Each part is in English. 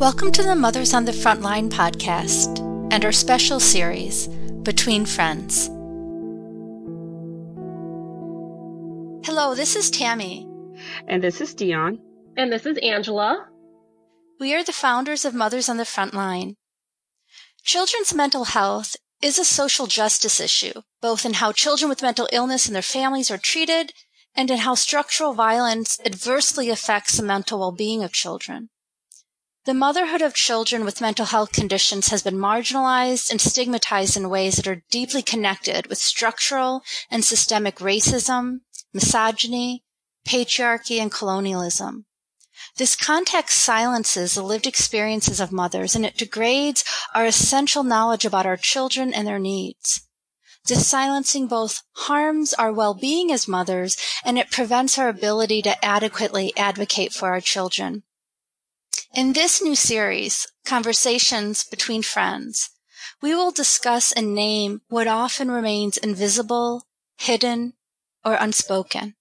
Welcome to the Mothers on the Frontline podcast and our special series, Between Friends. Hello, this is Tammy. And this is Dion. And this is Angela. We are the founders of Mothers on the Frontline. Children's mental health is a social justice issue, both in how children with mental illness and their families are treated and in how structural violence adversely affects the mental well-being of children. The motherhood of children with mental health conditions has been marginalized and stigmatized in ways that are deeply connected with structural and systemic racism, misogyny, patriarchy, and colonialism. This context silences the lived experiences of mothers and it degrades our essential knowledge about our children and their needs. This silencing both harms our well-being as mothers and it prevents our ability to adequately advocate for our children. In this new series, Conversations Between Friends, we will discuss and name what often remains invisible, hidden, or unspoken.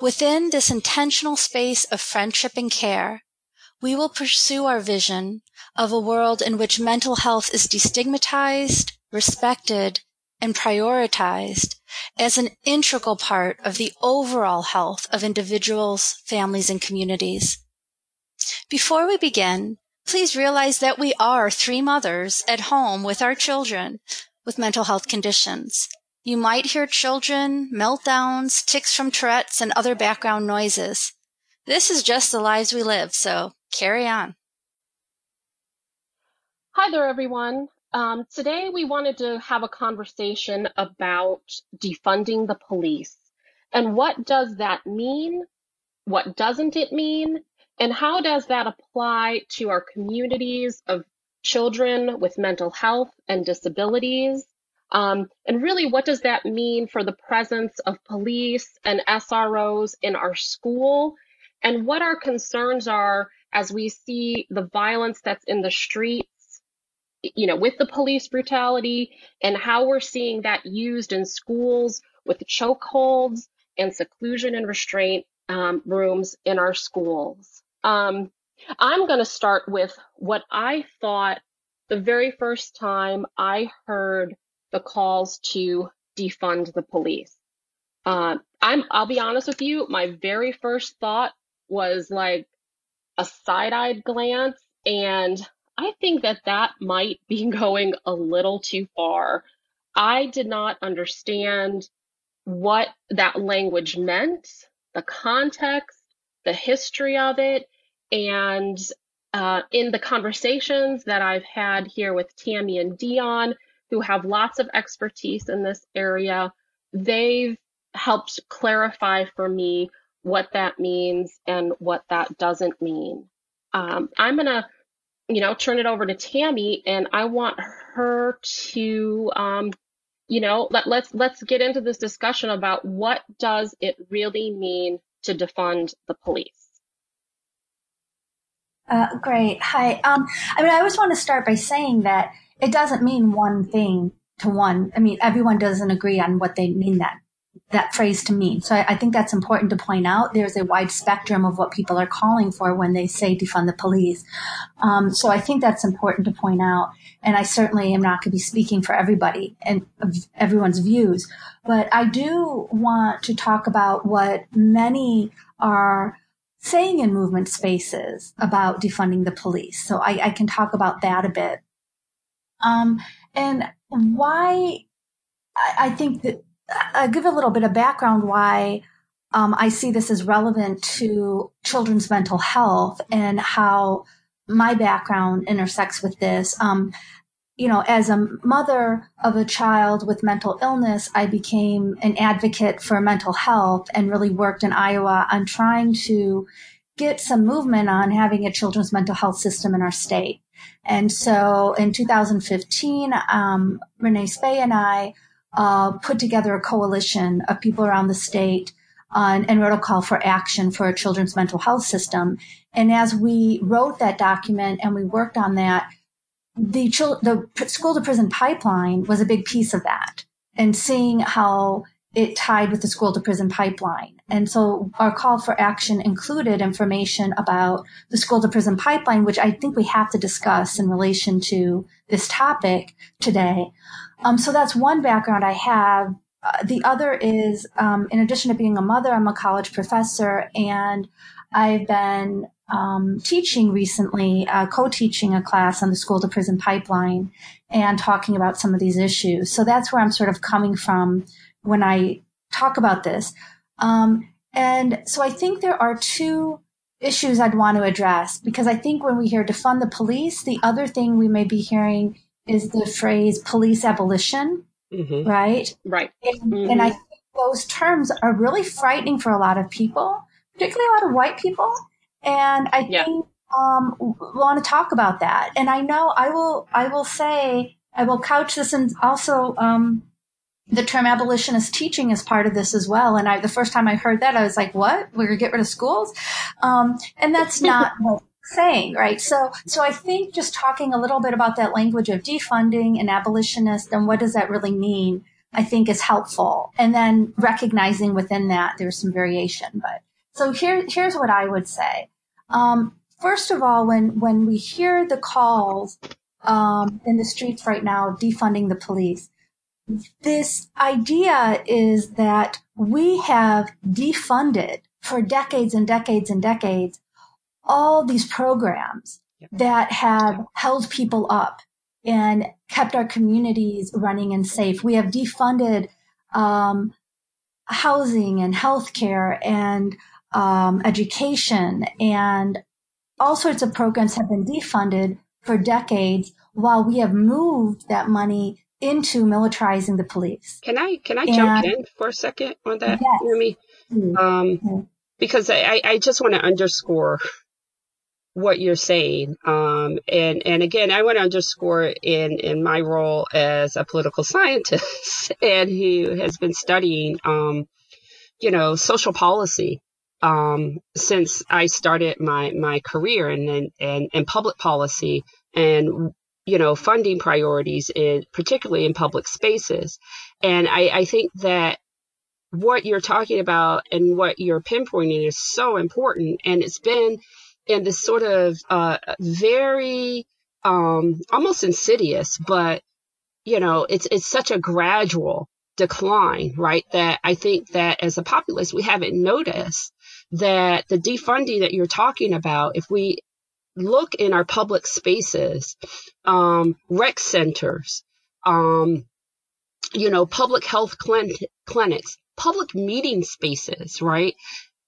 Within this intentional space of friendship and care, we will pursue our vision of a world in which mental health is destigmatized, respected, and prioritized as an integral part of the overall health of individuals, families, and communities. Before we begin, please realize that we are three mothers at home with our children with mental health conditions. You might hear children, meltdowns, tics from Tourette's, and other background noises. This is just the lives we live, so carry on. Hi there, everyone. Um, today we wanted to have a conversation about defunding the police. And what does that mean? What doesn't it mean? And how does that apply to our communities of children with mental health and disabilities? Um, and really, what does that mean for the presence of police and SROs in our school? And what our concerns are as we see the violence that's in the streets, you know, with the police brutality and how we're seeing that used in schools with chokeholds and seclusion and restraint um, rooms in our schools. Um, I'm going to start with what I thought the very first time I heard the calls to defund the police. Uh, I'm, I'll be honest with you, my very first thought was like a side-eyed glance, and I think that that might be going a little too far. I did not understand what that language meant, the context, the history of it. And uh, in the conversations that I've had here with Tammy and Dion, who have lots of expertise in this area, they've helped clarify for me what that means and what that doesn't mean. Um, I'm going to, you know, turn it over to Tammy and I want her to, um, you know, let, let's, let's get into this discussion about what does it really mean to defund the police. Uh, great. Hi. Um, I mean, I always want to start by saying that it doesn't mean one thing to one. I mean, everyone doesn't agree on what they mean that that phrase to mean. So I, I, think that's important to point out. There's a wide spectrum of what people are calling for when they say defund the police. Um, so I think that's important to point out. And I certainly am not going to be speaking for everybody and everyone's views, but I do want to talk about what many are saying in movement spaces about defunding the police. So I, I can talk about that a bit. Um, and why I, I think that I'll give a little bit of background why um, I see this as relevant to children's mental health and how my background intersects with this. Um, you know, as a mother of a child with mental illness, I became an advocate for mental health and really worked in Iowa on trying to get some movement on having a children's mental health system in our state. And so in 2015, um, Renee Spay and I uh, put together a coalition of people around the state uh, and wrote a call for action for a children's mental health system. And as we wrote that document and we worked on that, the, the school to prison pipeline was a big piece of that and seeing how it tied with the school to prison pipeline. And so our call for action included information about the school to prison pipeline, which I think we have to discuss in relation to this topic today. Um, so that's one background I have. Uh, the other is, um, in addition to being a mother, I'm a college professor and I've been um, teaching recently, uh, co-teaching a class on the school to prison pipeline and talking about some of these issues. So that's where I'm sort of coming from when I talk about this. Um, and so I think there are two issues I'd want to address because I think when we hear defund the police, the other thing we may be hearing is the phrase police abolition, mm-hmm. right? Right. And, mm-hmm. and I think those terms are really frightening for a lot of people, particularly a lot of white people. And I yeah. think um, want to talk about that. And I know I will. I will say I will couch this and also um, the term abolitionist teaching is part of this as well. And I, the first time I heard that, I was like, "What? We're gonna get rid of schools?" Um, and that's not what saying, right? So, so I think just talking a little bit about that language of defunding and abolitionist and what does that really mean, I think is helpful. And then recognizing within that there's some variation. But so here, here's what I would say. Um, first of all, when when we hear the calls um, in the streets right now defunding the police, this idea is that we have defunded for decades and decades and decades all these programs that have held people up and kept our communities running and safe. We have defunded um, housing and healthcare and um, education and all sorts of programs have been defunded for decades while we have moved that money into militarizing the police. Can I can I and, jump in for a second on that, yes. Remy? Mm-hmm. Um, mm-hmm. Because I, I just want to underscore what you're saying. Um, and, and again, I want to underscore in, in my role as a political scientist and who has been studying, um, you know, social policy um, since I started my my career in, in in public policy and you know funding priorities in particularly in public spaces, and I, I think that what you're talking about and what you're pinpointing is so important, and it's been in this sort of uh, very um, almost insidious, but you know it's it's such a gradual decline, right? That I think that as a populace we haven't noticed that the defunding that you're talking about, if we look in our public spaces, um, rec centers, um, you know, public health clinics, public meeting spaces, right?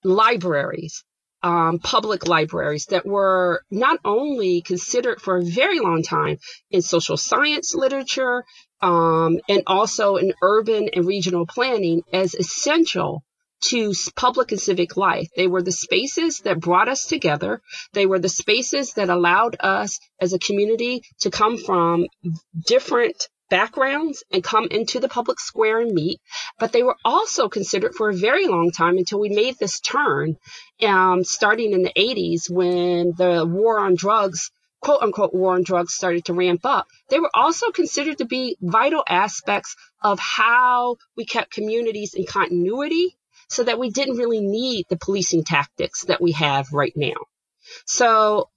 Libraries, um, public libraries that were not only considered for a very long time in social science literature um, and also in urban and regional planning as essential to public and civic life. They were the spaces that brought us together. They were the spaces that allowed us as a community to come from different backgrounds and come into the public square and meet. But they were also considered for a very long time until we made this turn, um, starting in the 80s when the war on drugs quote unquote war on drugs started to ramp up, they were also considered to be vital aspects of how we kept communities in continuity so that we didn't really need the policing tactics that we have right now. So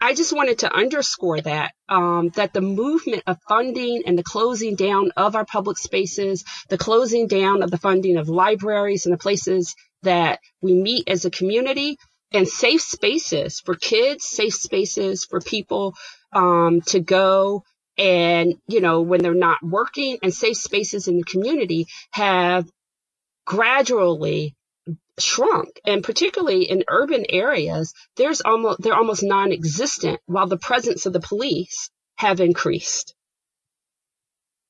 I just wanted to underscore that um, that the movement of funding and the closing down of our public spaces, the closing down of the funding of libraries and the places that we meet as a community, and safe spaces for kids, safe spaces for people um, to go and you know when they're not working, and safe spaces in the community have gradually shrunk. And particularly in urban areas there's almost they're almost non-existent while the presence of the police have increased.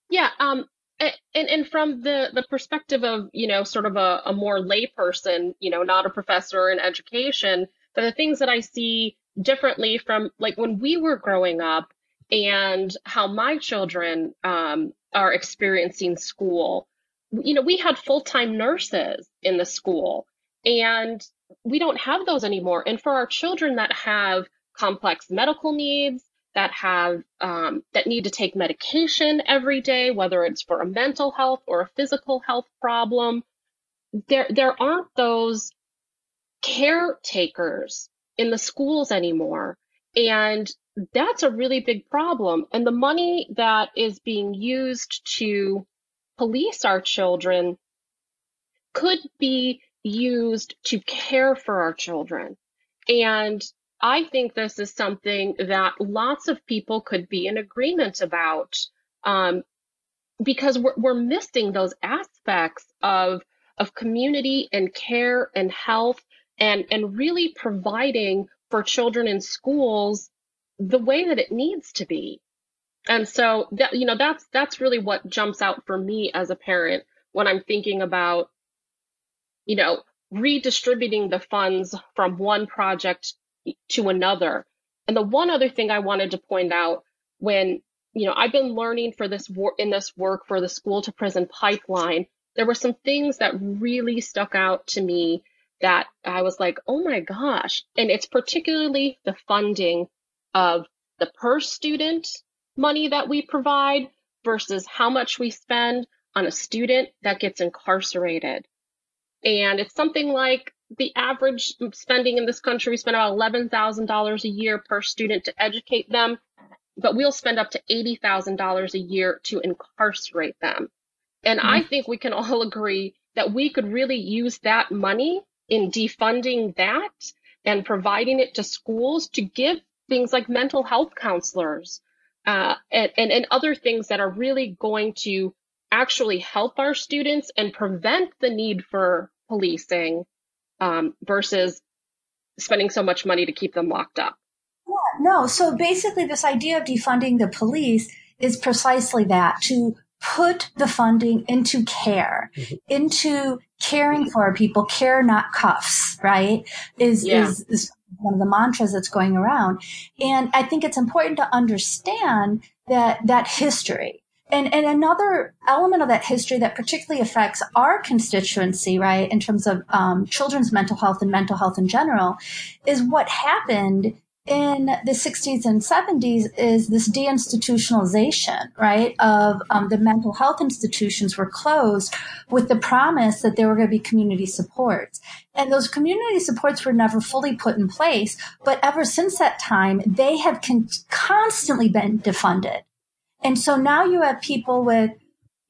Yeah um and and from the the perspective of you know sort of a, a more layperson you know not a professor in education but the things that i see differently from like when we were growing up and how my children um, are experiencing school you know, we had full time nurses in the school, and we don't have those anymore. And for our children that have complex medical needs, that have um, that need to take medication every day, whether it's for a mental health or a physical health problem. There there aren't those caretakers in the schools anymore. And that's a really big problem. And the money that is being used to police our children could be used to care for our children. And I think this is something that lots of people could be in agreement about um, because we're, we're missing those aspects of, of community and care and health and, and really providing for children in schools the way that it needs to be. And so that, you know, that's, that's really what jumps out for me as a parent when I'm thinking about, you know, redistributing the funds from one project to another. And the one other thing I wanted to point out when, you know, I've been learning for this in this work for the school to prison pipeline, there were some things that really stuck out to me that I was like, oh my gosh. And it's particularly the funding of the per student money that we provide versus how much we spend on a student that gets incarcerated. And it's something like the average spending in this country, we spend about $11,000 a year per student to educate them, but we'll spend up to $80,000 a year to incarcerate them. And mm-hmm. I think we can all agree that we could really use that money in defunding that and providing it to schools to give things like mental health counselors uh, and, and, and other things that are really going to actually help our students and prevent the need for policing um, versus spending so much money to keep them locked up. Yeah, no. So basically, this idea of defunding the police is precisely that to put the funding into care, mm-hmm. into caring for people, care not cuffs, right? Is, yeah. is, is one of the mantras that's going around. And I think it's important to understand that, that history. And, and another element of that history that particularly affects our constituency, right, in terms of um, children's mental health and mental health in general, is what happened in the 60s and 70s is this deinstitutionalization, right, of um, the mental health institutions were closed with the promise that there were going to be community supports. And those community supports were never fully put in place. But ever since that time, they have con- constantly been defunded. And so now you have people with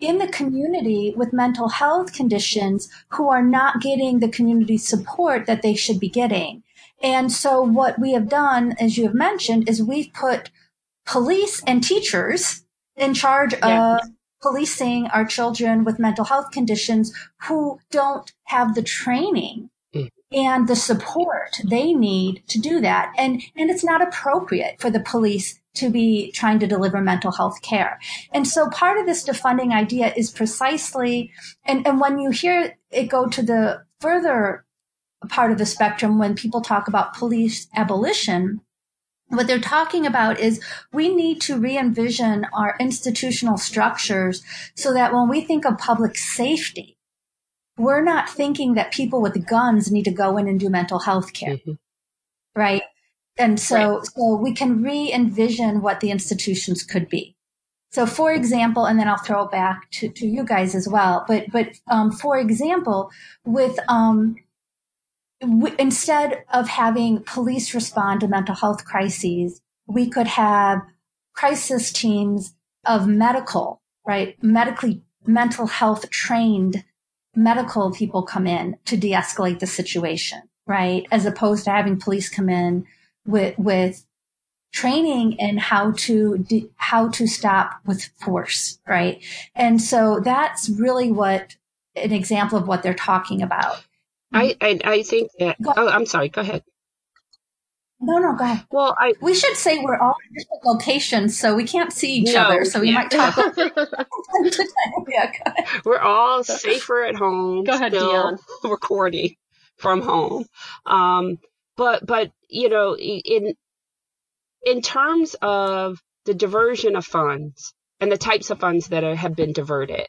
in the community with mental health conditions who are not getting the community support that they should be getting. And so what we have done, as you have mentioned, is we've put police and teachers in charge yeah. of policing our children with mental health conditions who don't have the training mm. and the support they need to do that. And, and it's not appropriate for the police to be trying to deliver mental health care. And so part of this defunding idea is precisely, and, and when you hear it go to the further part of the spectrum when people talk about police abolition. What they're talking about is we need to re envision our institutional structures so that when we think of public safety, we're not thinking that people with guns need to go in and do mental health care. Mm-hmm. Right. And so, right. so we can re envision what the institutions could be. So for example, and then I'll throw it back to, to you guys as well. But, but, um, for example, with, um, instead of having police respond to mental health crises, we could have crisis teams of medical, right? Medically, mental health trained medical people come in to de-escalate the situation, right? As opposed to having police come in with, with training in how to, de- how to stop with force, right? And so that's really what an example of what they're talking about. I, I, I think that. Oh, I'm sorry. Go ahead. No, no, go ahead. Well, I we should say we're all in different locations, so we can't see each no, other. So we yeah. might talk. yeah, we're all safer at home. Go ahead, Dion. Recording from home, um, but but you know, in in terms of the diversion of funds and the types of funds that are, have been diverted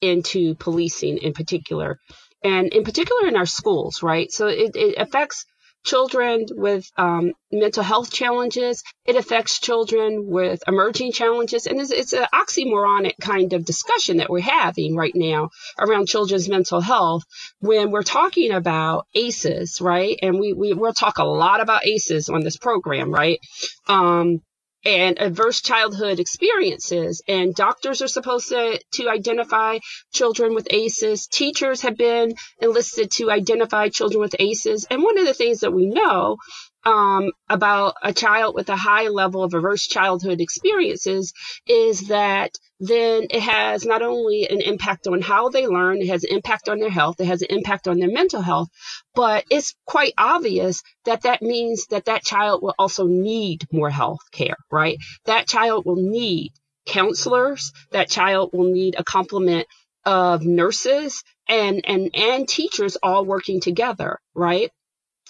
into policing, in particular, and in particular in our schools, right? So it, it affects children with um, mental health challenges. It affects children with emerging challenges. And it's, it's an oxymoronic kind of discussion that we're having right now around children's mental health when we're talking about ACEs, right? And we, we will talk a lot about ACEs on this program, right? Um, and adverse childhood experiences. And doctors are supposed to, to identify children with ACEs. Teachers have been enlisted to identify children with ACEs. And one of the things that we know um, about a child with a high level of adverse childhood experiences is that then it has not only an impact on how they learn, it has an impact on their health, it has an impact on their mental health, but it's quite obvious that that means that that child will also need more health care, right? That child will need counselors, that child will need a complement of nurses and, and, and teachers all working together, right?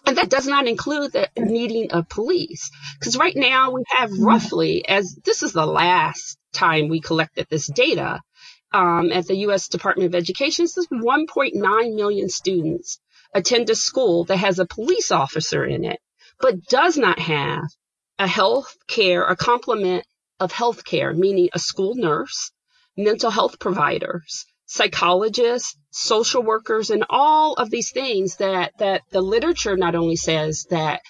And that does not include the needing of police. Because right now we have mm-hmm. roughly, as this is the last time we collected this data um, at the U.S. Department of Education, this is 1.9 million students attend a school that has a police officer in it, but does not have a health care, a complement of health care, meaning a school nurse, mental health providers, psychologists, social workers, and all of these things that, that the literature not only says that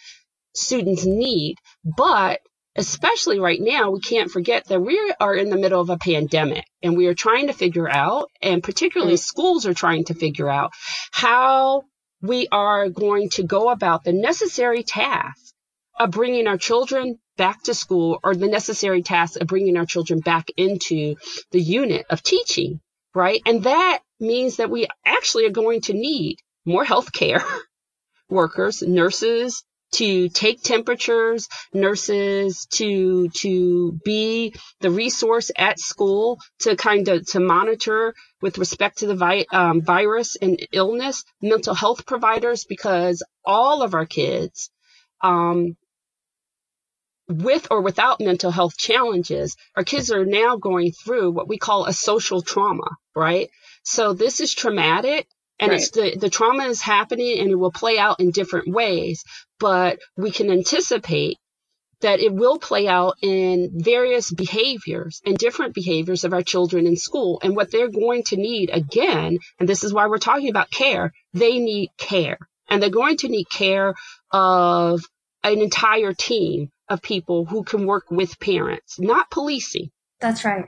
students need, but especially right now, we can't forget that we are in the middle of a pandemic and we are trying to figure out, and particularly mm. schools are trying to figure out how we are going to go about the necessary task of bringing our children back to school or the necessary task of bringing our children back into the unit of teaching right? And that means that we actually are going to need more healthcare workers, nurses to take temperatures, nurses to to be the resource at school to kind of to monitor with respect to the vi- um, virus and illness, mental health providers because all of our kids um, with or without mental health challenges, our kids are now going through what we call a social trauma, right? So this is traumatic and right. it's the, the trauma is happening and it will play out in different ways, but we can anticipate that it will play out in various behaviors and different behaviors of our children in school. And what they're going to need again, and this is why we're talking about care, they need care. And they're going to need care of an entire team of people who can work with parents, not policing. That's right.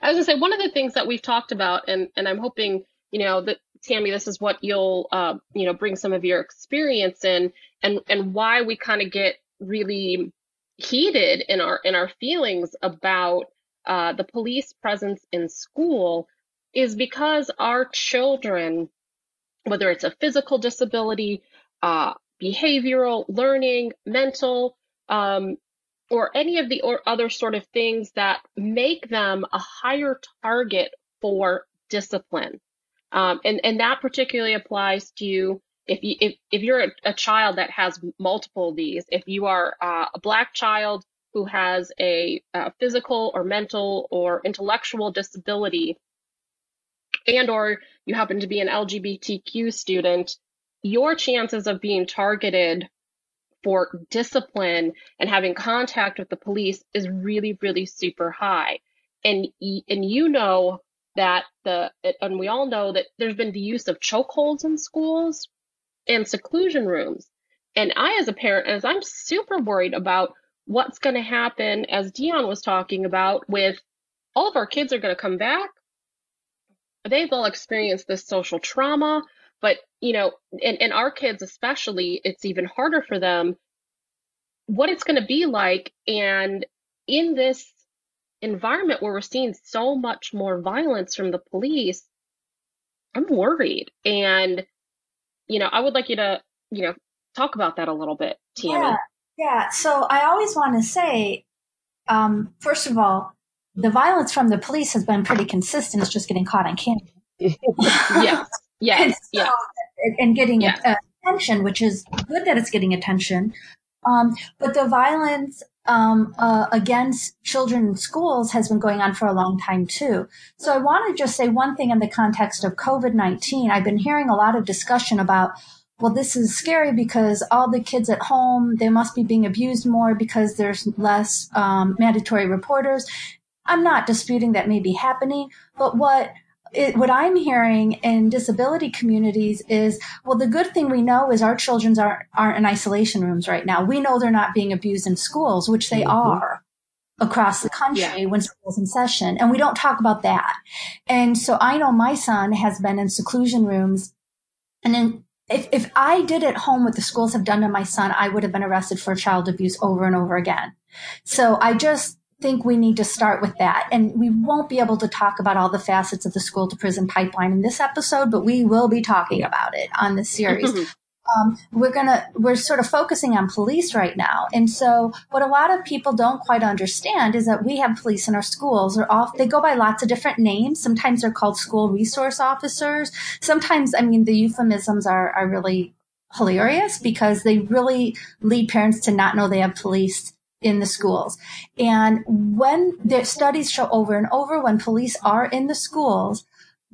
I was gonna say one of the things that we've talked about, and and I'm hoping you know that Tammy, this is what you'll uh, you know bring some of your experience in, and and why we kind of get really heated in our in our feelings about uh, the police presence in school is because our children, whether it's a physical disability, uh, behavioral, learning, mental, um, or any of the or other sort of things that make them a higher target for discipline. Um, and, and that particularly applies to you if you if, if you're a, a child that has multiple of these, if you are uh, a black child who has a, a physical or mental or intellectual disability, and or you happen to be an LGBTQ student, your chances of being targeted for discipline and having contact with the police is really, really super high. And, and you know that the, and we all know that there's been the use of chokeholds in schools and seclusion rooms. And I, as a parent, as I'm super worried about what's going to happen, as Dion was talking about, with all of our kids are going to come back. They've all experienced this social trauma. But, you know, and, and our kids especially, it's even harder for them what it's going to be like. And in this environment where we're seeing so much more violence from the police, I'm worried. And, you know, I would like you to, you know, talk about that a little bit, Tammy. Yeah. Yeah. So I always want to say, um, first of all, the violence from the police has been pretty consistent. It's just getting caught on camera. yes. Yeah, and, so, yeah. and getting yeah. Attention, which is good that it's getting attention. Um, but the violence um, uh, against children in schools has been going on for a long time too. So I want to just say one thing in the context of COVID 19. I've been hearing a lot of discussion about well, this is scary because all the kids at home, they must be being abused more because there's less um, mandatory reporters. I'm not disputing that may be happening, but what it, what I'm hearing in disability communities is, well, the good thing we know is our children aren't, aren't in isolation rooms right now. We know they're not being abused in schools, which they mm-hmm. are across the country yeah. when school's in session. And we don't talk about that. And so I know my son has been in seclusion rooms. And then if, if I did at home what the schools have done to my son, I would have been arrested for child abuse over and over again. So I just think we need to start with that. And we won't be able to talk about all the facets of the school to prison pipeline in this episode, but we will be talking about it on this series. um, we're gonna we're sort of focusing on police right now, and so what a lot of people don't quite understand is that we have police in our schools. They're off. They go by lots of different names. Sometimes they're called school resource officers. Sometimes, I mean, the euphemisms are are really hilarious because they really lead parents to not know they have police in the schools. And when the studies show over and over when police are in the schools,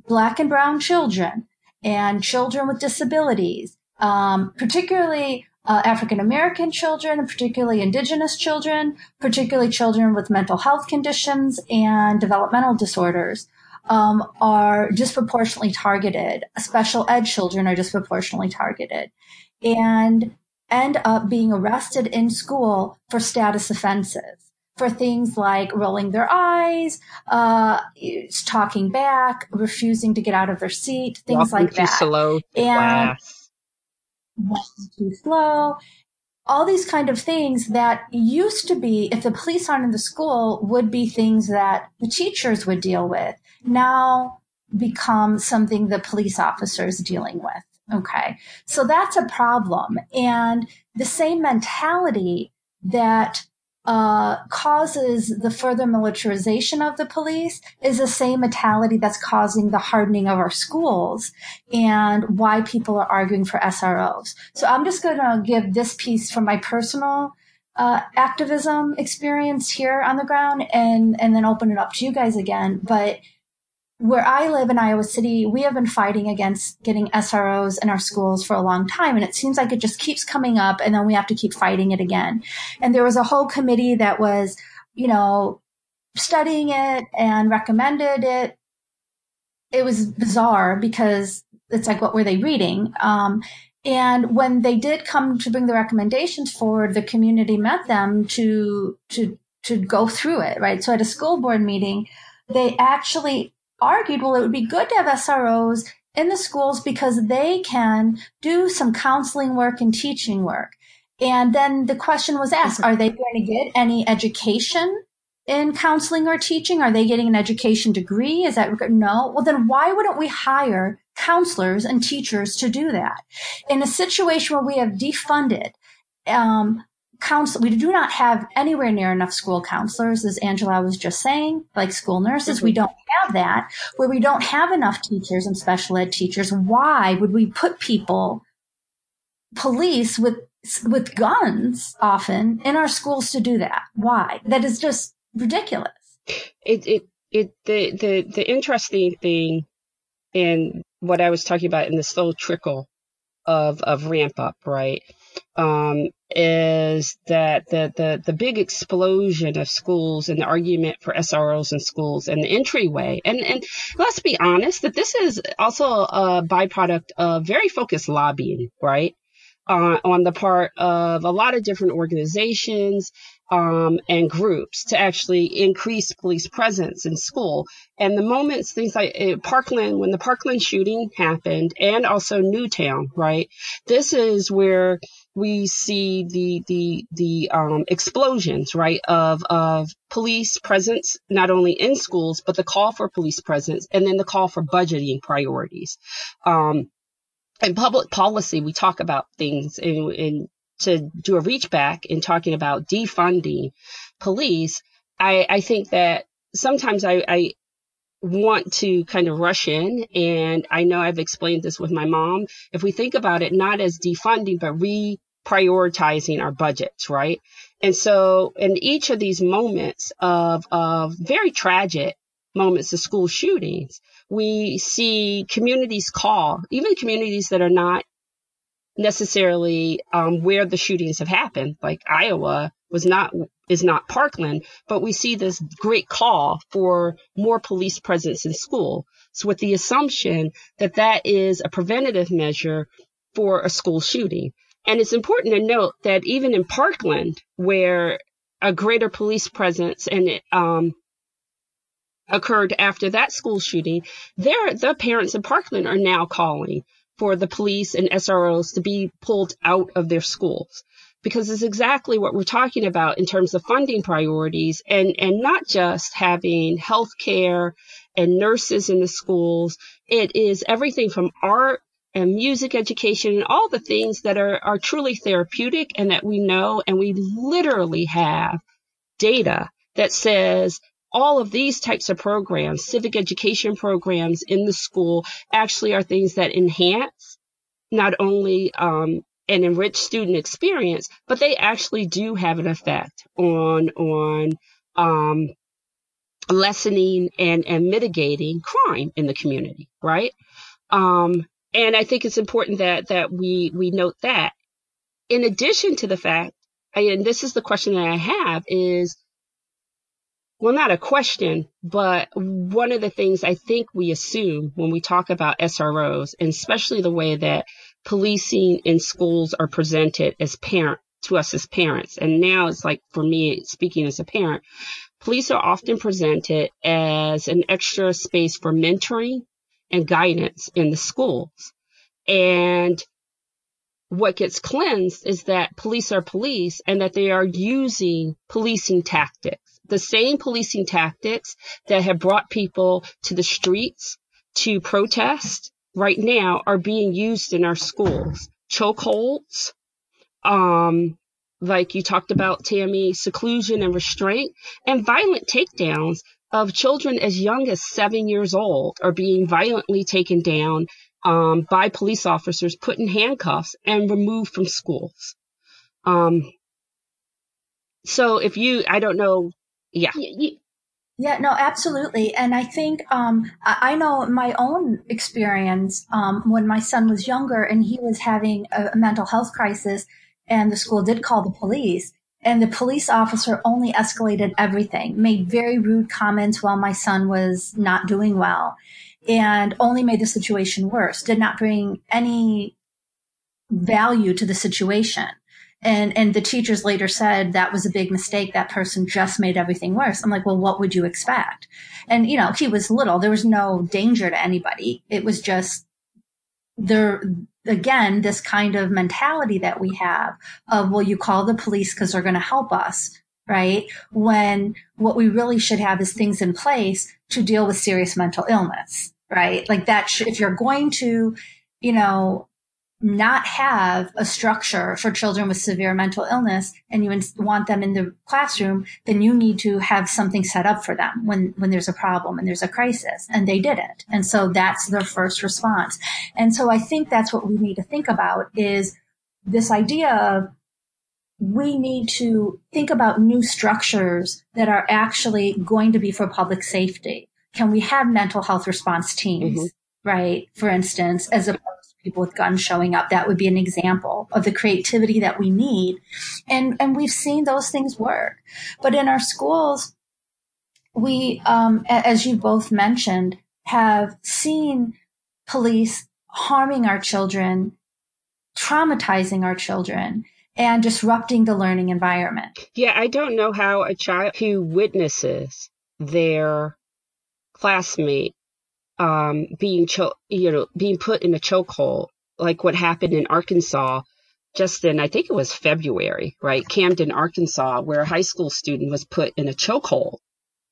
black and brown children and children with disabilities, um, particularly uh, African American children, and particularly indigenous children, particularly children with mental health conditions and developmental disorders, um, are disproportionately targeted. Special ed children are disproportionately targeted. And end up being arrested in school for status offenses for things like rolling their eyes, uh, talking back, refusing to get out of their seat, things Walking like too that. Slow and too slow. All these kind of things that used to be, if the police aren't in the school, would be things that the teachers would deal with. Now become something the police officers dealing with. Okay. So that's a problem. And the same mentality that uh, causes the further militarization of the police is the same mentality that's causing the hardening of our schools and why people are arguing for SROs. So I'm just going to give this piece from my personal uh, activism experience here on the ground and and then open it up to you guys again. But where I live in Iowa City, we have been fighting against getting SROs in our schools for a long time. And it seems like it just keeps coming up and then we have to keep fighting it again. And there was a whole committee that was, you know, studying it and recommended it. It was bizarre because it's like, what were they reading? Um, and when they did come to bring the recommendations forward, the community met them to, to, to go through it, right? So at a school board meeting, they actually argued, well, it would be good to have SROs in the schools because they can do some counseling work and teaching work. And then the question was asked, are they going to get any education in counseling or teaching? Are they getting an education degree? Is that no? Well, then why wouldn't we hire counselors and teachers to do that? In a situation where we have defunded um, counsel we do not have anywhere near enough school counselors as angela was just saying like school nurses. Mm-hmm. we don't have that. Where we don't have enough teachers and special ed teachers why would we put people police with with guns often in our schools to do that? Why? That is just ridiculous. It it it the the the interesting thing in what i was talking about in the slow trickle of of ramp up right? Um, is that the, the, the big explosion of schools and the argument for SROs in schools and the entryway. And, and let's be honest that this is also a byproduct of very focused lobbying, right? Uh, on the part of a lot of different organizations um, and groups to actually increase police presence in school. And the moments, things like uh, Parkland, when the Parkland shooting happened, and also Newtown, right? This is where we see the the the um, explosions, right, of of police presence not only in schools but the call for police presence and then the call for budgeting priorities. Um, in public policy, we talk about things in, in to do a reach back in talking about defunding police, I, I think that sometimes I, I want to kind of rush in. And I know I've explained this with my mom. If we think about it, not as defunding, but reprioritizing our budgets, right? And so in each of these moments of, of very tragic moments of school shootings, we see communities call, even communities that are not necessarily um, where the shootings have happened. Like Iowa was not is not Parkland, but we see this great call for more police presence in school. So with the assumption that that is a preventative measure for a school shooting. And it's important to note that even in Parkland, where a greater police presence and um, occurred after that school shooting, there the parents in Parkland are now calling for the police and SROs to be pulled out of their schools. Because it's exactly what we're talking about in terms of funding priorities and and not just having health care and nurses in the schools. It is everything from art and music education and all the things that are, are truly therapeutic and that we know and we literally have data that says all of these types of programs, civic education programs in the school actually are things that enhance not only um, an enriched student experience, but they actually do have an effect on on um, lessening and and mitigating crime in the community, right? Um, and I think it's important that that we we note that. In addition to the fact, and this is the question that I have is well, not a question, but one of the things I think we assume when we talk about SROs, and especially the way that policing in schools are presented as parent to us as parents. And now it's like for me, speaking as a parent, police are often presented as an extra space for mentoring and guidance in the schools. And what gets cleansed is that police are police and that they are using policing tactics, the same policing tactics that have brought people to the streets to protest right now are being used in our schools. Chokeholds, um, like you talked about, Tammy, seclusion and restraint, and violent takedowns of children as young as seven years old are being violently taken down um, by police officers, put in handcuffs, and removed from schools. Um, so if you, I don't know, yeah. Yeah, no, absolutely. And I think, um, I know my own experience, um, when my son was younger and he was having a, a mental health crisis and the school did call the police and the police officer only escalated everything, made very rude comments while my son was not doing well and only made the situation worse, did not bring any value to the situation. And, and the teachers later said that was a big mistake. That person just made everything worse. I'm like, well, what would you expect? And, you know, he was little. There was no danger to anybody. It was just there, again, this kind of mentality that we have of, well, you call the police because they're going to help us right? When what we really should have is things in place to deal with serious mental illness right? Like that, sh- if you're going to, you know, not have a structure for children with severe mental illness and you want them in the classroom, then you need to have something set up for them when, when there's a problem and there's a crisis. And they didn't. And so that's their first response. And so I think that's what we need to think about is this idea of we need to think about new structures that are actually going to be for public safety can we have mental health response teams, mm-hmm. right? For instance, as opposed to people with guns showing up, that would be an example of the creativity that we need. And, and we've seen those things work. But in our schools, we, um, as you both mentioned, have seen police harming our children, traumatizing our children, and disrupting the learning environment. Yeah, I don't know how a child who witnesses their classmate um, being cho- you know being put in a chokehold, like what happened in Arkansas just in I think it was February, right? Camden, Arkansas, where a high school student was put in a chokehold,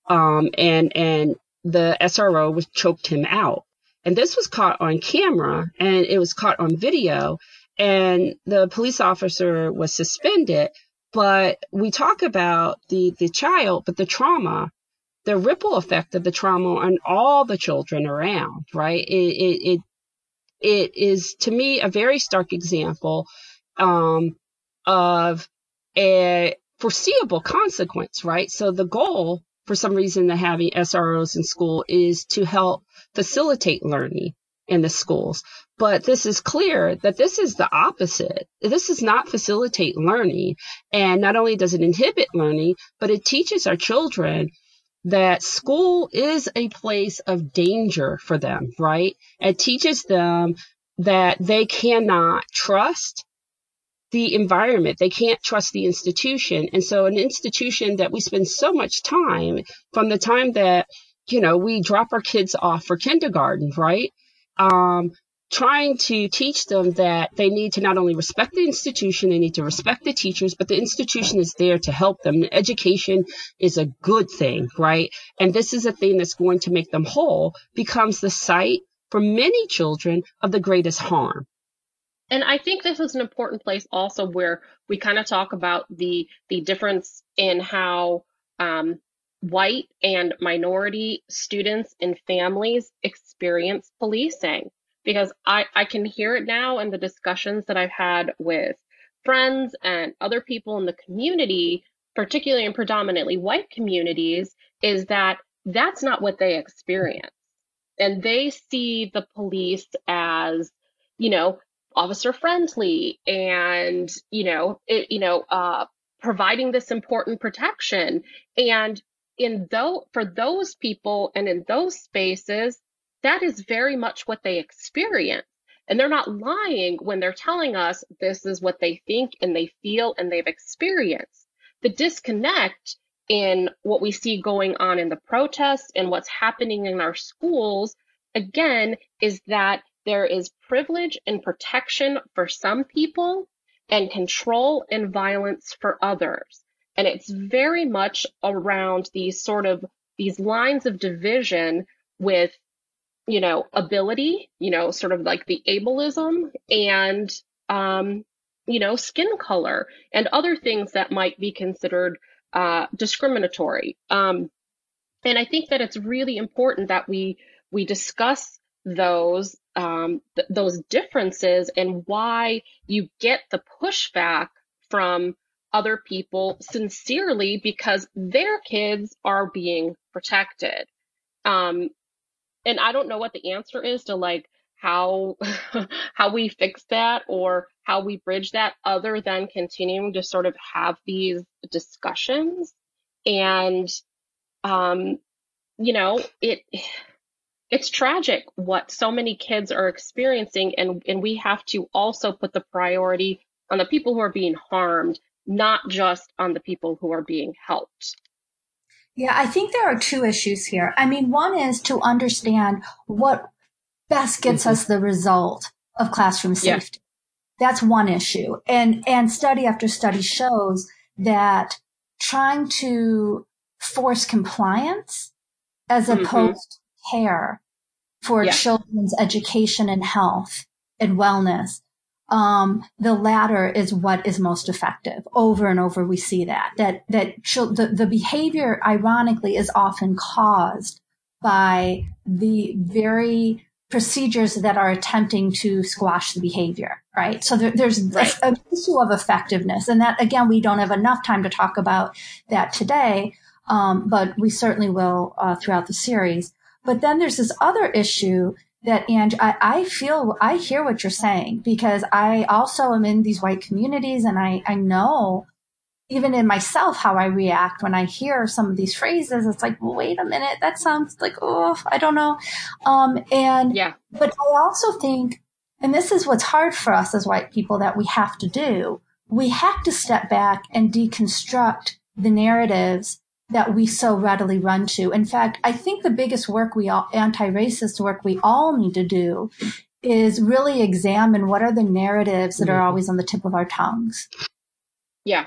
um, and and the SRO was choked him out, and this was caught on camera and it was caught on video, and the police officer was suspended. But we talk about the the child, but the trauma the ripple effect of the trauma on all the children around, right? It, it, it, it is to me a very stark example, um, of a foreseeable consequence, right? So the goal for some reason to having SROs in school is to help facilitate learning in the schools. But this is clear that this is the opposite. This does not facilitate learning. And not only does it inhibit learning, but it teaches our children that school is a place of danger for them, right? It teaches them that they cannot trust the environment. They can't trust the institution. And so an institution that we spend so much time from the time that, you know, we drop our kids off for kindergarten, right? Um, trying to teach them that they need to not only respect the institution, they need to respect the teachers, but the institution is there to help them. Education is a good thing, right? And this is a thing that's going to make them whole, becomes the site for many children of the greatest harm. And I think this is an important place also where we kind of talk about the the difference in how um, white and minority students and families experience policing because I, I can hear it now in the discussions that I've had with friends and other people in the community, particularly in predominantly white communities, is that that's not what they experience. And they see the police as, you know, officer friendly and, you know, it, you know, uh, providing this important protection. And in though for those people and in those spaces, that is very much what they experience. And they're not lying when they're telling us this is what they think and they feel and they've experienced. The disconnect in what we see going on in the protests and what's happening in our schools, again, is that there is privilege and protection for some people and control and violence for others. And it's very much around these sort of these lines of division with you know, ability, you know, sort of like the ableism and, um, you know, skin color and other things that might be considered uh, discriminatory. Um, and I think that it's really important that we we discuss those um, th- those differences and why you get the pushback from other people sincerely because their kids are being protected. Um, and I don't know what the answer is to like how how we fix that or how we bridge that other than continuing to sort of have these discussions. And um you know it it's tragic what so many kids are experiencing and and we have to also put the priority on the people who are being harmed not just on the people who are being helped yeah, I think there are two issues here. I mean, one is to understand what best gets mm-hmm. us the result of classroom safety. Yeah. That's one issue. And, and study after study shows that trying to force compliance as mm-hmm. opposed to care for yeah. children's education and health and wellness um, the latter is what is most effective. Over and over, we see that that that the, the behavior, ironically, is often caused by the very procedures that are attempting to squash the behavior. Right. So there, there's right. an issue of effectiveness, and that again, we don't have enough time to talk about that today, um, but we certainly will uh, throughout the series. But then there's this other issue that and I, I feel I hear what you're saying because I also am in these white communities and I, I know even in myself how I react when I hear some of these phrases. It's like, well, wait a minute, that sounds like oh, I don't know. Um, and yeah, but I also think, and this is what's hard for us as white people that we have to do. We have to step back and deconstruct the narratives that we so readily run to. In fact, I think the biggest work we all, anti-racist work we all need to do is really examine what are the narratives that are mm-hmm. always on the tip of our tongues. Yeah.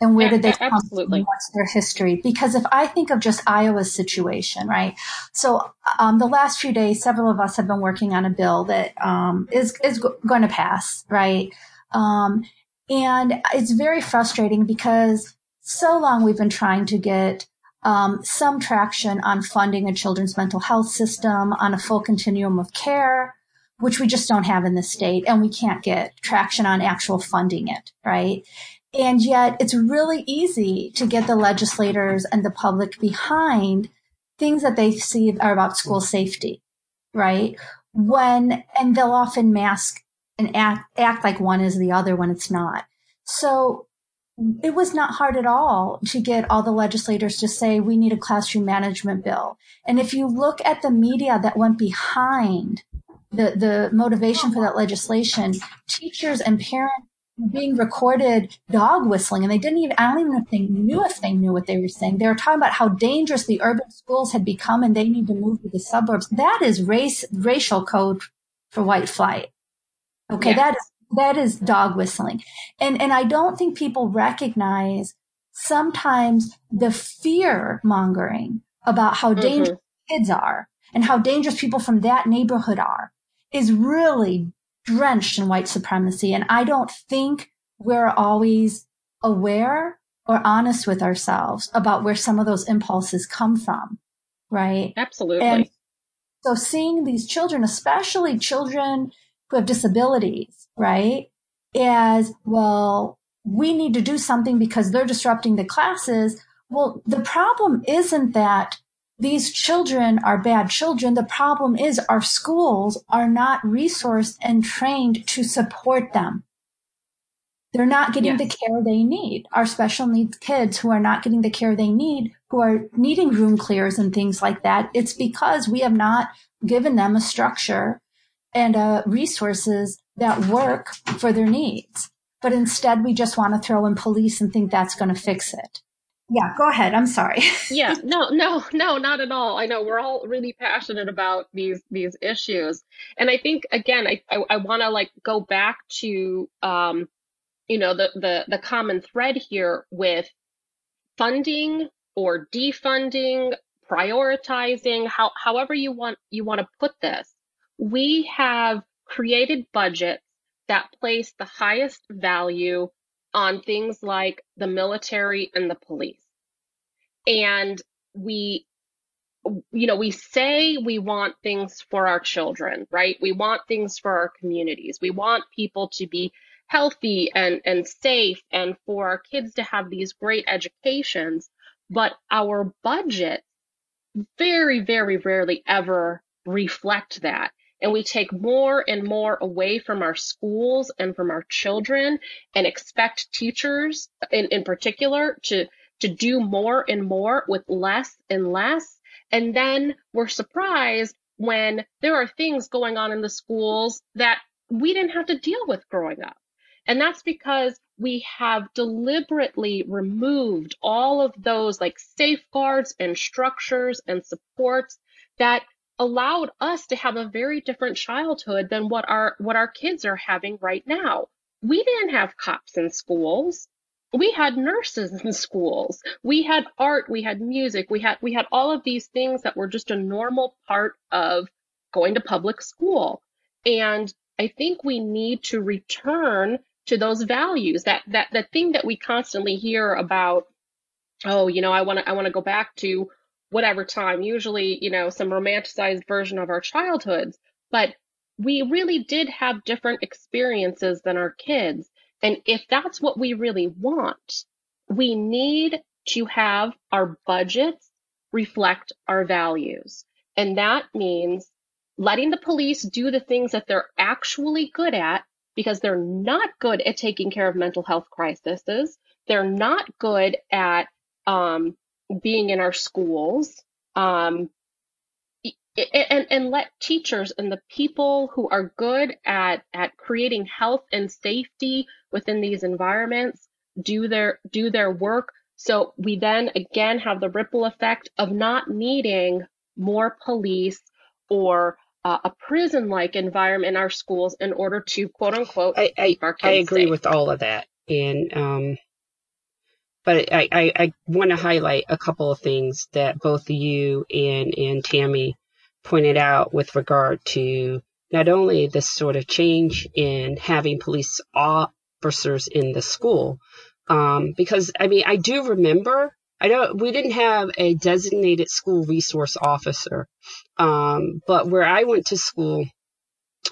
And where did they come Absolutely. from? What's their history? Because if I think of just Iowa's situation, right? So, um, the last few days, several of us have been working on a bill that, um, is, is going to pass, right? Um, and it's very frustrating because so long we've been trying to get um, some traction on funding a children's mental health system on a full continuum of care, which we just don't have in the state, and we can't get traction on actual funding it, right? And yet it's really easy to get the legislators and the public behind things that they see are about school safety, right? when, and they'll often mask and act, act like one is the other when it's not. So it was not hard at all to get all the legislators to say we need a classroom management bill. And if you look at the media that went behind the, the motivation for that legislation, teachers and parents being recorded dog whistling and they didn't even, I don't even know if they knew if they knew what they were saying. They were talking about how dangerous the urban schools had become and they need to move to the suburbs. That is race, racial code for white flight. Okay. Yeah. That is, that is dog whistling. And, and I don't think people recognize sometimes the fear mongering about how mm-hmm. dangerous kids are and how dangerous people from that neighborhood are is really drenched in white supremacy. And I don't think we're always aware or honest with ourselves about where some of those impulses come from. Right. Absolutely. And so seeing these children, especially children who have disabilities, right? As well, we need to do something because they're disrupting the classes. Well, the problem isn't that these children are bad children. The problem is our schools are not resourced and trained to support them. They're not getting yes. the care they need. Our special needs kids who are not getting the care they need, who are needing room clears and things like that, it's because we have not given them a structure and uh, resources that work for their needs. But instead, we just want to throw in police and think that's going to fix it. Yeah, go ahead. I'm sorry. yeah, no, no, no, not at all. I know we're all really passionate about these these issues, and I think again, I I, I want to like go back to um, you know, the the the common thread here with funding or defunding, prioritizing, how however you want you want to put this. We have created budgets that place the highest value on things like the military and the police. And we you know we say we want things for our children right? We want things for our communities. We want people to be healthy and and safe and for our kids to have these great educations. But our budget very very rarely ever reflect that and we take more and more away from our schools and from our children and expect teachers in, in particular to to do more and more with less and less. And then we're surprised when there are things going on in the schools that we didn't have to deal with growing up. And that's because we have deliberately removed all of those like safeguards and structures and supports that allowed us to have a very different childhood than what our what our kids are having right now. We didn't have cops in schools. We had nurses in schools. We had art. We had music. We had we had all of these things that were just a normal part of going to public school. And i think we need to return to those values that that the thing that we constantly hear about oh you know i want to i want to go back to whatever time usually you know some romanticized version of our childhoods but we really did have different experiences than our kids and if that's what we really want, we need to have our budgets reflect our values. And that means letting the police do the things that they're actually good at because they're not good at taking care of mental health crises. They're not good at um, being in our schools. Um, and, and let teachers and the people who are good at, at creating health and safety within these environments do their do their work so we then again have the ripple effect of not needing more police or uh, a prison like environment in our schools in order to quote unquote I, I, our kids I agree safe. with all of that and um but I, I, I want to highlight a couple of things that both you and, and Tammy pointed out with regard to not only this sort of change in having police officers in the school, um, because I mean, I do remember. I don't. We didn't have a designated school resource officer, um, but where I went to school,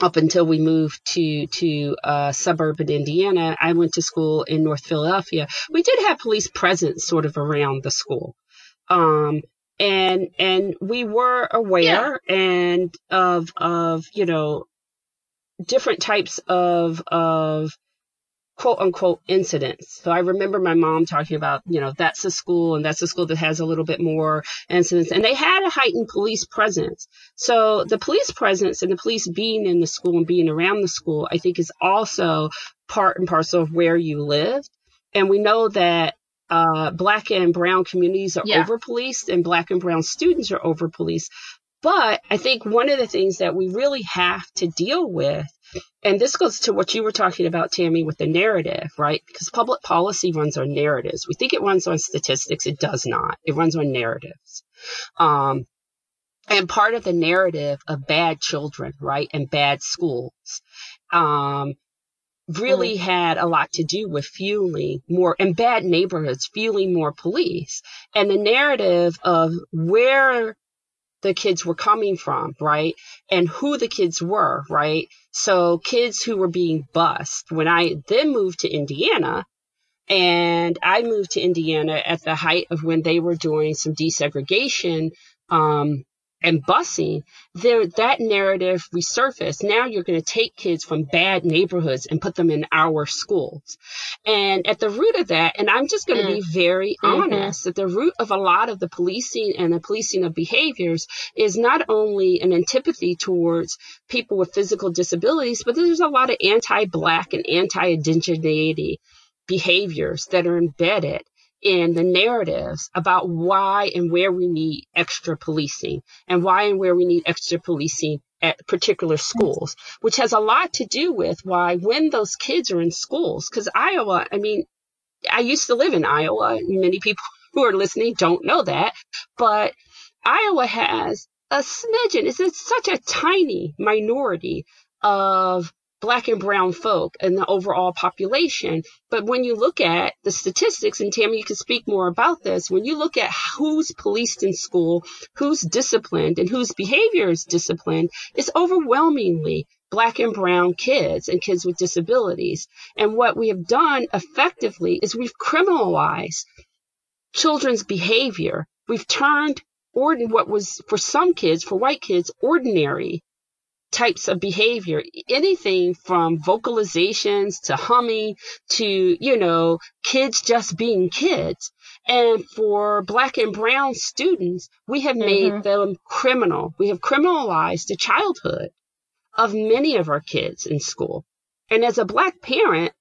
up until we moved to to uh, suburban Indiana, I went to school in North Philadelphia. We did have police presence sort of around the school, um, and and we were aware yeah. and of of you know different types of of quote unquote incidents. So I remember my mom talking about, you know, that's a school and that's a school that has a little bit more incidents. And they had a heightened police presence. So the police presence and the police being in the school and being around the school, I think is also part and parcel of where you live. And we know that uh, black and brown communities are yeah. over policed and black and brown students are over policed. But I think one of the things that we really have to deal with and this goes to what you were talking about, Tammy, with the narrative, right? Because public policy runs on narratives. We think it runs on statistics. It does not. It runs on narratives. Um, and part of the narrative of bad children, right, and bad schools, um, really mm. had a lot to do with fueling more and bad neighborhoods, fueling more police. And the narrative of where the kids were coming from, right? And who the kids were, right? So kids who were being bused. When I then moved to Indiana, and I moved to Indiana at the height of when they were doing some desegregation um, and busing, there that narrative resurfaced. Now you're going to take kids from bad neighborhoods and put them in our schools. And at the root of that, and I'm just going to mm. be very mm-hmm. honest, that the root of a lot of the policing and the policing of behaviors is not only an antipathy towards people with physical disabilities, but there's a lot of anti-black and anti-indigeneity behaviors that are embedded in the narratives about why and where we need extra policing and why and where we need extra policing at particular schools, which has a lot to do with why when those kids are in schools, because Iowa, I mean, I used to live in Iowa. Many people who are listening don't know that, but Iowa has a smidgen. It's such a tiny minority of black and brown folk and the overall population. But when you look at the statistics, and Tammy, you can speak more about this, when you look at who's policed in school, who's disciplined, and whose behavior is disciplined, it's overwhelmingly black and brown kids and kids with disabilities. And what we have done effectively is we've criminalized children's behavior. We've turned what was for some kids, for white kids, ordinary types of behavior, anything from vocalizations to humming to, you know, kids just being kids. And for black and brown students, we have made mm-hmm. them criminal. We have criminalized the childhood of many of our kids in school. And as a black parent,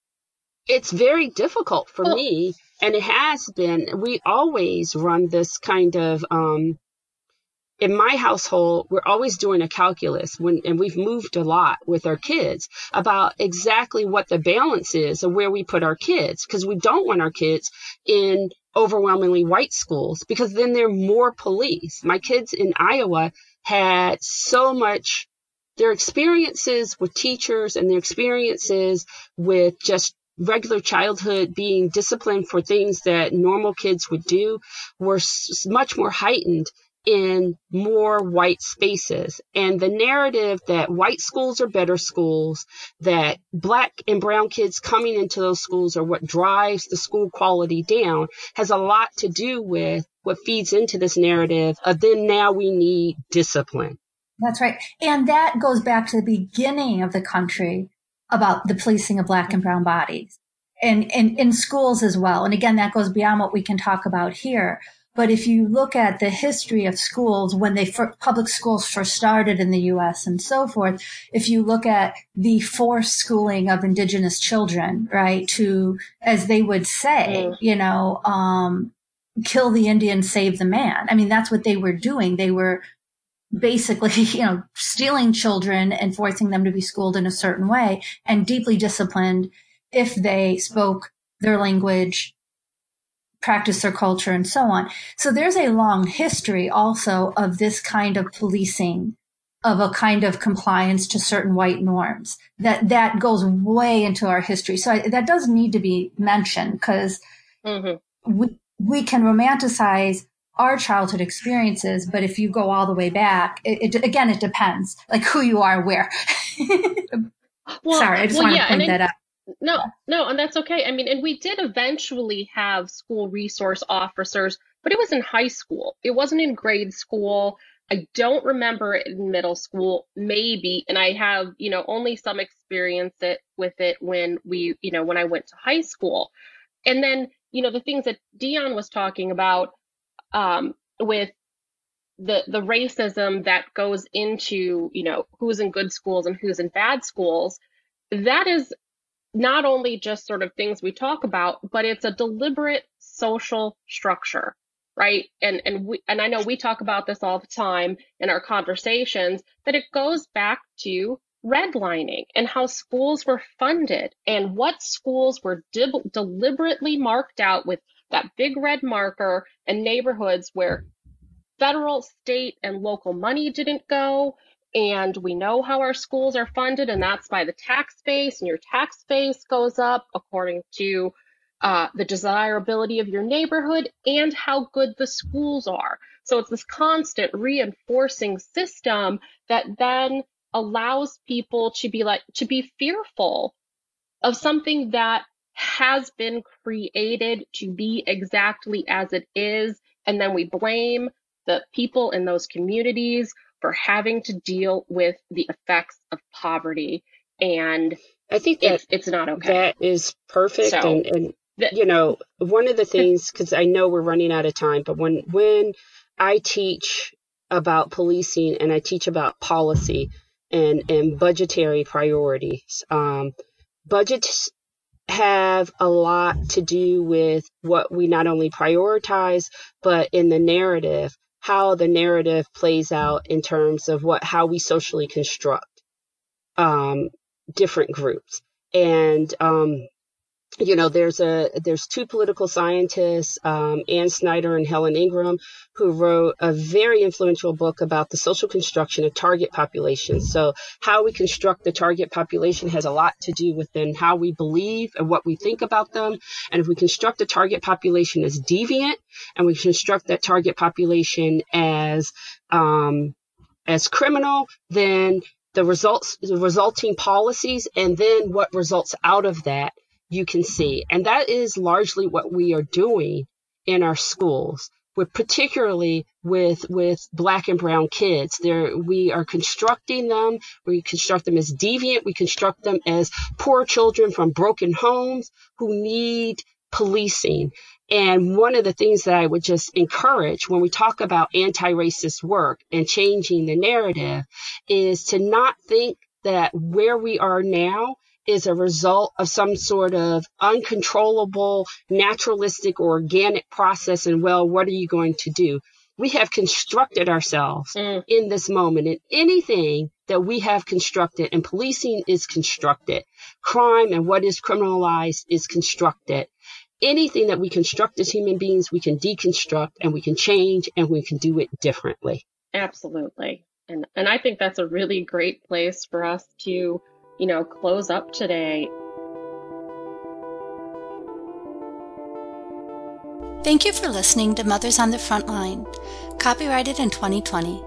it's very difficult for me, and it has been. We always run this kind of um, in my household, we're always doing a calculus when, and we've moved a lot with our kids about exactly what the balance is of where we put our kids. Cause we don't want our kids in overwhelmingly white schools because then they're more police. My kids in Iowa had so much, their experiences with teachers and their experiences with just regular childhood being disciplined for things that normal kids would do were much more heightened in more white spaces. And the narrative that white schools are better schools, that black and brown kids coming into those schools are what drives the school quality down has a lot to do with what feeds into this narrative of then now we need discipline. That's right. And that goes back to the beginning of the country about the policing of black and brown bodies and, in schools as well. And again, that goes beyond what we can talk about here. But if you look at the history of schools when they public schools first started in the U.S. and so forth, if you look at the forced schooling of indigenous children, right, to as they would say, mm. you know, um, kill the Indian, save the man. I mean, that's what they were doing. They were basically, you know, stealing children and forcing them to be schooled in a certain way and deeply disciplined if they spoke their language practice their culture and so on. So there's a long history also of this kind of policing of a kind of compliance to certain white norms that that goes way into our history. So I, that does need to be mentioned because mm-hmm. we we can romanticize our childhood experiences, but if you go all the way back, it, it again it depends, like who you are, where. well, Sorry, I just well, want to point that out. No, no, and that's okay. I mean, and we did eventually have school resource officers but it was in high school. It wasn't in grade school. I don't remember it in middle school, maybe, and I have, you know, only some experience it with it when we, you know, when I went to high school. And then, you know, the things that Dion was talking about um, with the the racism that goes into, you know, who's in good schools and who's in bad schools, that is not only just sort of things we talk about, but it's a deliberate social structure right? And and we and I know we talk about this all the time in our conversations that it goes back to redlining and how schools were funded and what schools were deliberately marked out with that big red marker and neighborhoods where federal, state, and local money didn't go. And we know how our schools are funded, and that's by the tax base, and your tax base goes up according to uh, the desirability of your neighborhood, and how good the schools are. So it's this constant reinforcing system that then allows people to be like, to be fearful of something that has been created to be exactly as it is. And then we blame the people in those communities for having to deal with the effects of poverty. And I think that it's, it's not okay. That is perfect. So, and, and you know, one of the things, because I know we're running out of time, but when when I teach about policing and I teach about policy and and budgetary priorities, um, budgets have a lot to do with what we not only prioritize, but in the narrative, how the narrative plays out in terms of what how we socially construct um, different groups. And um, you know there's a there's two political scientists um, Anne Schneider and helen ingram who wrote a very influential book about the social construction of target populations. So how we construct the target population has a lot to do with then how we believe and what we think about them. And if we construct the target population as deviant and we construct that target population as um, as criminal then the results the resulting policies and then what results out of that you can see. And that is largely what we are doing in our schools. With particularly with with black and brown kids, there we are constructing them. We construct them as deviant. We construct them as poor children from broken homes who need policing. And one of the things that I would just encourage when we talk about anti-racist work and changing the narrative is to not think that where we are now is a result of some sort of uncontrollable, naturalistic, or organic process. And well, what are you going to do? We have constructed ourselves mm. in this moment, and anything that we have constructed, and policing is constructed, crime and what is criminalized is constructed. Anything that we construct as human beings, we can deconstruct and we can change and we can do it differently. Absolutely. And, and I think that's a really great place for us to you know, close up today. Thank you for listening to Mothers on the Front Line, copyrighted in 2020.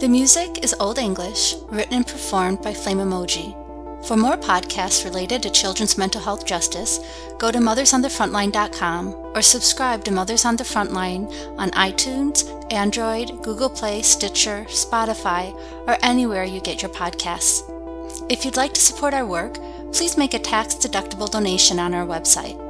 The music is Old English, written and performed by Flame Emoji. For more podcasts related to children's mental health justice, go to mothersonthefrontline.com or subscribe to Mothers on the Frontline on iTunes, Android, Google Play, Stitcher, Spotify, or anywhere you get your podcasts. If you'd like to support our work, please make a tax-deductible donation on our website.